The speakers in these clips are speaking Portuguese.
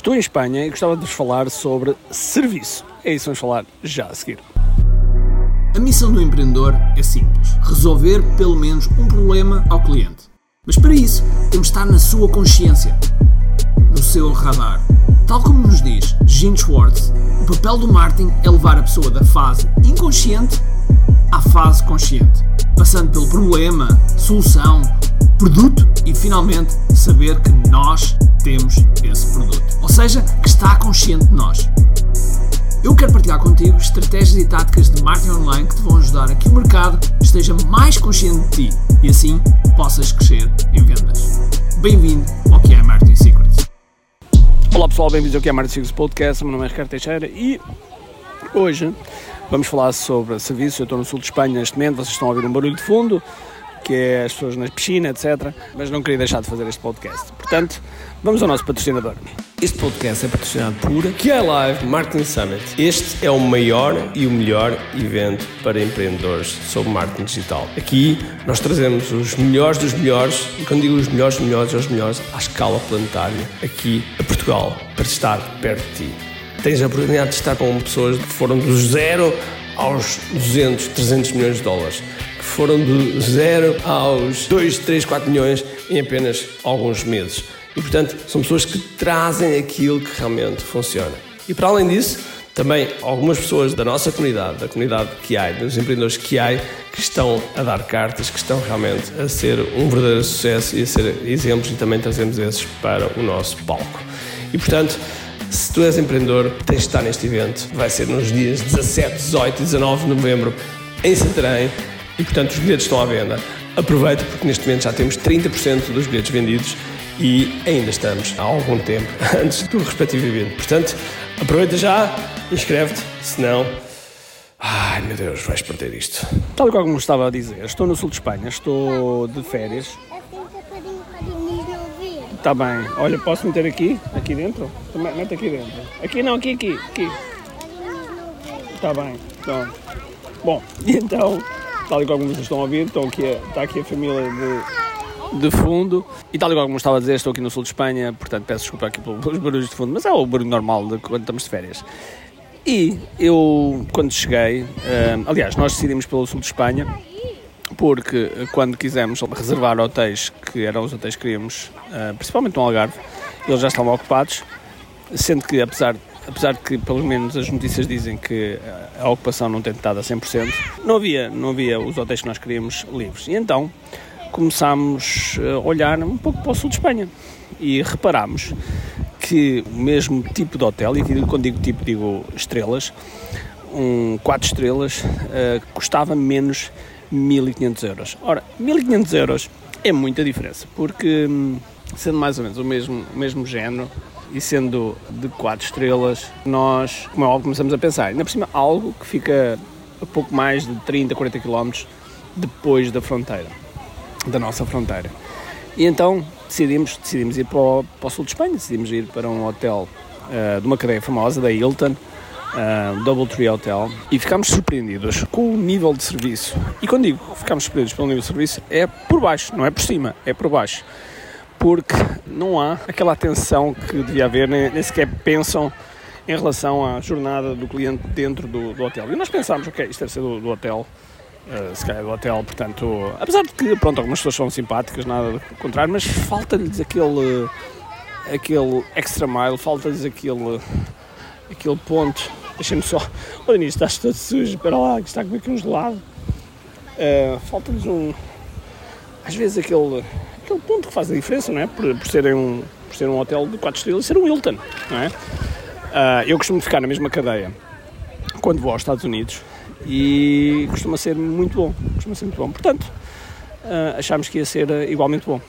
Estou em Espanha e gostava de vos falar sobre serviço. É isso que vamos falar já a seguir. A missão do empreendedor é simples: resolver pelo menos um problema ao cliente. Mas para isso, temos de estar na sua consciência, no seu radar. Tal como nos diz Gene Schwartz, o papel do marketing é levar a pessoa da fase inconsciente à fase consciente, passando pelo problema, solução, produto e finalmente saber que nós temos esse produto. Ou seja, que está consciente de nós. Eu quero partilhar contigo estratégias e táticas de marketing online que te vão ajudar a que o mercado esteja mais consciente de ti e assim possas crescer em vendas. Bem-vindo ao que é Marketing Secrets. Olá pessoal, bem-vindos ao que é Marketing Secrets Podcast. Meu nome é Ricardo Teixeira e hoje vamos falar sobre serviços. Eu estou no sul de Espanha neste momento, vocês estão a ouvir um barulho de fundo que é as pessoas na piscina, etc. Mas não queria deixar de fazer este podcast. Portanto, vamos ao nosso patrocinador. Este podcast é patrocinado por QI Live Marketing Summit. Este é o maior e o melhor evento para empreendedores sobre marketing digital. Aqui nós trazemos os melhores dos melhores, e quando digo os melhores dos melhores, os melhores à escala planetária, aqui a Portugal, para estar perto de ti. Tens a oportunidade de estar com pessoas que foram do zero aos 200, 300 milhões de dólares foram do zero aos 2, 3, 4 milhões em apenas alguns meses. E, portanto, são pessoas que trazem aquilo que realmente funciona. E, para além disso, também algumas pessoas da nossa comunidade, da comunidade QI, dos empreendedores QI, que estão a dar cartas, que estão realmente a ser um verdadeiro sucesso e a ser exemplos e também trazemos esses para o nosso palco. E, portanto, se tu és empreendedor, tens de estar neste evento. Vai ser nos dias 17, 18 e 19 de novembro em Santarém e, portanto, os bilhetes estão à venda. Aproveita porque neste momento já temos 30% dos bilhetes vendidos e ainda estamos há algum tempo antes do respectivo evento. Portanto, aproveita já, inscreve-te, senão. Ai meu Deus, vais perder isto. Tal como estava a dizer, estou no sul de Espanha, estou de férias. Está bem, olha, posso meter aqui? Aqui dentro? Mete aqui dentro. Aqui não, aqui, aqui, aqui. Está bem, então. Bom, e então tal e como vocês estão a ouvir, estão aqui a, está aqui a família de, de fundo. E tal e como estava a dizer, estou aqui no sul de Espanha, portanto peço desculpa aqui pelos barulhos de fundo, mas é o barulho normal de quando estamos de férias. E eu, quando cheguei, uh, aliás, nós decidimos pelo sul de Espanha, porque quando quisemos reservar hotéis, que eram os hotéis que queríamos, uh, principalmente no Algarve, eles já estavam ocupados, sendo que apesar apesar de que pelo menos as notícias dizem que a ocupação não tem estado a 100%, não havia, não havia os hotéis que nós queríamos livres. E então começámos a olhar um pouco para o sul de Espanha e reparámos que o mesmo tipo de hotel, e quando digo tipo digo estrelas, um 4 estrelas, uh, custava menos 1500 euros. Ora, 1500 euros é muita diferença, porque hum, sendo mais ou menos o mesmo, o mesmo género, e sendo de 4 estrelas, nós, como é óbvio, começamos a pensar, ainda por cima, algo que fica a pouco mais de 30, 40 km depois da fronteira, da nossa fronteira. E então decidimos, decidimos ir para o, para o sul de Espanha, decidimos ir para um hotel uh, de uma cadeia famosa, da Hilton, uh, Double Tree Hotel, e ficámos surpreendidos com o nível de serviço. E quando digo ficámos surpreendidos pelo nível de serviço, é por baixo, não é por cima, é por baixo porque não há aquela atenção que devia haver, nem, nem sequer pensam em relação à jornada do cliente dentro do, do hotel. E nós pensámos, ok, isto deve ser do, do hotel, uh, se calhar do hotel, portanto, apesar de que, pronto, algumas pessoas são simpáticas, nada do contrário, mas falta-lhes aquele, aquele extra mile, falta-lhes aquele, aquele ponto. Deixem-me só, olha nisto, estás todo sujo, para lá, que está com aqui um gelado. Uh, falta-lhes um, às vezes aquele aquele ponto que faz a diferença, não é? Por, por, serem um, por ser um hotel de 4 estrelas ser um Hilton, não é? Uh, eu costumo ficar na mesma cadeia quando vou aos Estados Unidos e costuma ser muito bom, costuma ser muito bom. Portanto, uh, achámos que ia ser igualmente bom.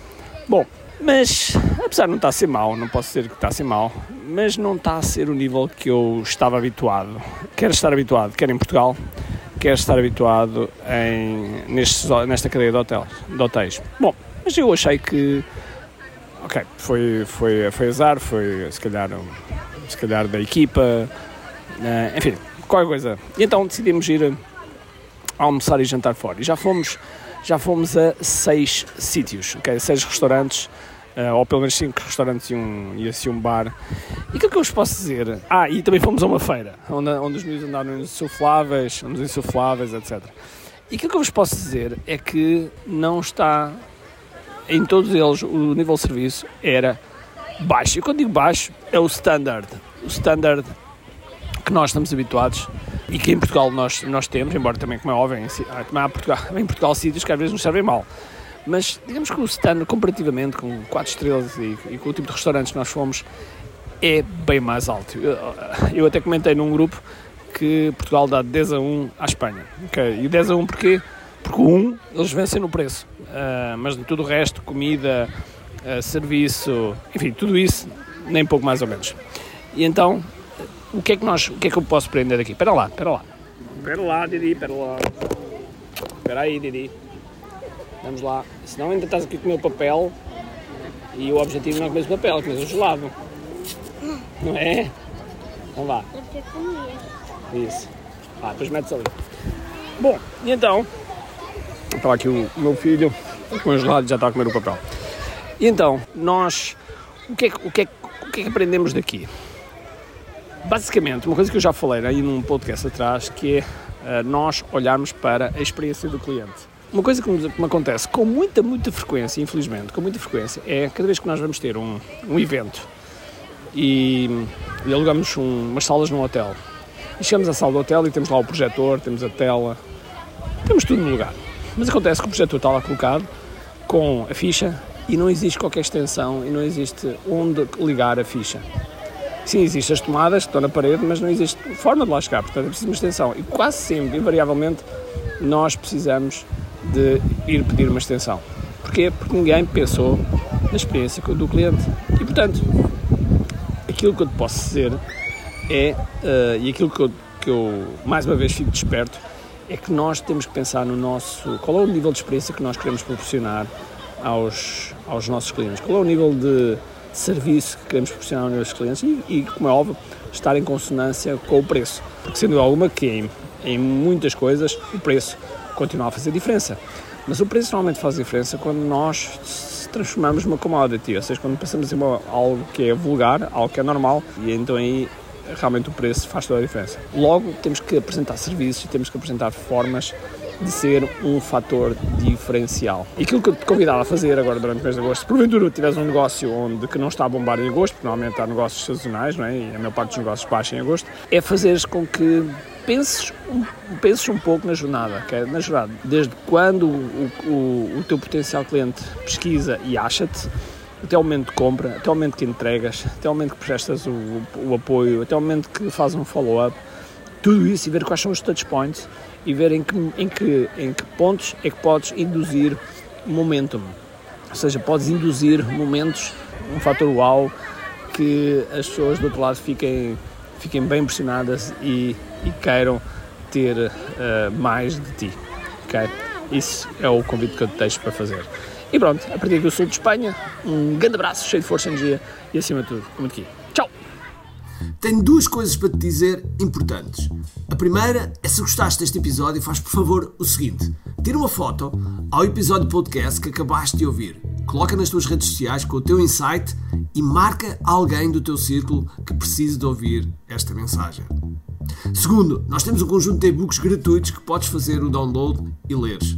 Bom, mas apesar de não estar a ser mau, não posso dizer que está a ser mau, mas não está a ser o nível que eu estava habituado. Quero estar habituado, quer em Portugal, quero estar habituado em, neste, nesta cadeia de, hotel, de hotéis. Bom, mas eu achei que, ok, foi, foi, foi azar, foi se calhar, se calhar da equipa, uh, enfim, qualquer coisa. E então decidimos ir almoçar e jantar fora. E já fomos, já fomos a seis sítios, ok, seis restaurantes Uh, ou pelo menos 5 restaurantes e, um, e assim um bar. E aquilo que eu vos posso dizer. Ah, e também fomos a uma feira, onde, onde os miúdos andaram insufláveis, nos insufláveis, etc. E aquilo que eu vos posso dizer é que não está. Em todos eles, o nível de serviço era baixo. E quando digo baixo, é o standard. O standard que nós estamos habituados e que em Portugal nós, nós temos, embora também, como é óbvio, em, há Portugal, em Portugal sítios que às vezes nos servem mal. Mas digamos que o stand, comparativamente com 4 estrelas e, e, com o tipo de restaurantes que nós fomos, é bem mais alto. Eu, eu até comentei num grupo que Portugal dá 10 a 1 à Espanha. Okay? E 10 a 1 porquê? Porque 1 eles vencem no preço, uh, mas de tudo o resto, comida, uh, serviço, enfim, tudo isso, nem pouco mais ou menos. E então, o que é que nós, o que é que eu posso aprender aqui? Espera lá, espera lá. Espera lá, Didi, espera lá. Espera aí, Didi. Vamos lá. Senão ainda estás aqui com o meu papel e o objetivo não é comer o papel, é comer o gelado. Não é? Então vá. Isso. Ah, depois metes ali. Bom, e então, estava aqui o, meu filho com o gelado já está a comer o papel. E então, nós, o que é, o que, é, o que, é que aprendemos daqui? Basicamente, uma coisa que eu já falei aí num podcast atrás, que é uh, nós olharmos para a experiência do cliente. Uma coisa que me, que me, acontece com muita, muita frequência, infelizmente, com muita frequência, é cada vez que nós vamos ter um, um evento e, e alugamos um, umas salas num hotel. E chegamos à sala do hotel e temos lá o projetor, temos a tela, temos tudo no lugar. Mas acontece que o projetor está lá colocado com a ficha e não existe qualquer extensão e não existe onde ligar a ficha. Sim, existem as tomadas que estão na parede, mas não existe forma de lá chegar, portanto é preciso uma extensão. E quase sempre, invariavelmente, nós precisamos de ir pedir uma extensão. Porquê? Porque ninguém pensou na experiência do cliente. E, portanto, aquilo que eu te posso dizer é, uh, e aquilo que eu, que eu, mais uma vez fico desperto, é que nós temos que pensar no nosso, qual é o nível de experiência que nós queremos proporcionar aos, aos nossos clientes, qual é o nível de serviço que queremos proporcionar aos nossos clientes e, e, como é óbvio, estar em consonância com o preço. Porque, sendo alguma que em, em muitas coisas o preço continua a fazer diferença. Mas o preço normalmente faz diferença quando nós transformamos numa commodity, ou seja, quando passamos em algo que é vulgar, algo que é normal, e então aí realmente o preço faz toda a diferença. Logo, temos que apresentar serviços e temos que apresentar formas de ser um fator diferencial. E aquilo que eu te convidava a fazer agora durante o mês de agosto, se porventura tiveres um negócio onde que não está a bombar em agosto, porque normalmente há negócios sazonais, não é? e a maior parte dos negócios baixam em agosto, é fazeres com que penses, penses um pouco na jornada, que é na jornada, desde quando o, o, o teu potencial cliente pesquisa e acha-te, até o momento de compra, até o momento que entregas, até o momento que prestas o, o apoio, até o momento que fazes um follow-up, tudo isso e ver quais são os touch points e ver em que, em que, em que pontos é que podes induzir momentum. Ou seja, podes induzir momentos, um fator wow, que as pessoas do outro lado fiquem, fiquem bem impressionadas e, e queiram ter uh, mais de ti. Okay? Isso é o convite que eu te deixo para fazer. E pronto, a partir do sul de Espanha, um grande abraço, cheio de força, energia e acima de tudo, como aqui. Tchau! Tenho duas coisas para te dizer importantes. A primeira é se gostaste deste episódio, faz por favor o seguinte: tira uma foto ao episódio podcast que acabaste de ouvir, coloca nas tuas redes sociais com o teu insight e marca alguém do teu círculo que precise de ouvir esta mensagem. Segundo, nós temos um conjunto de e-books gratuitos que podes fazer o download e leres.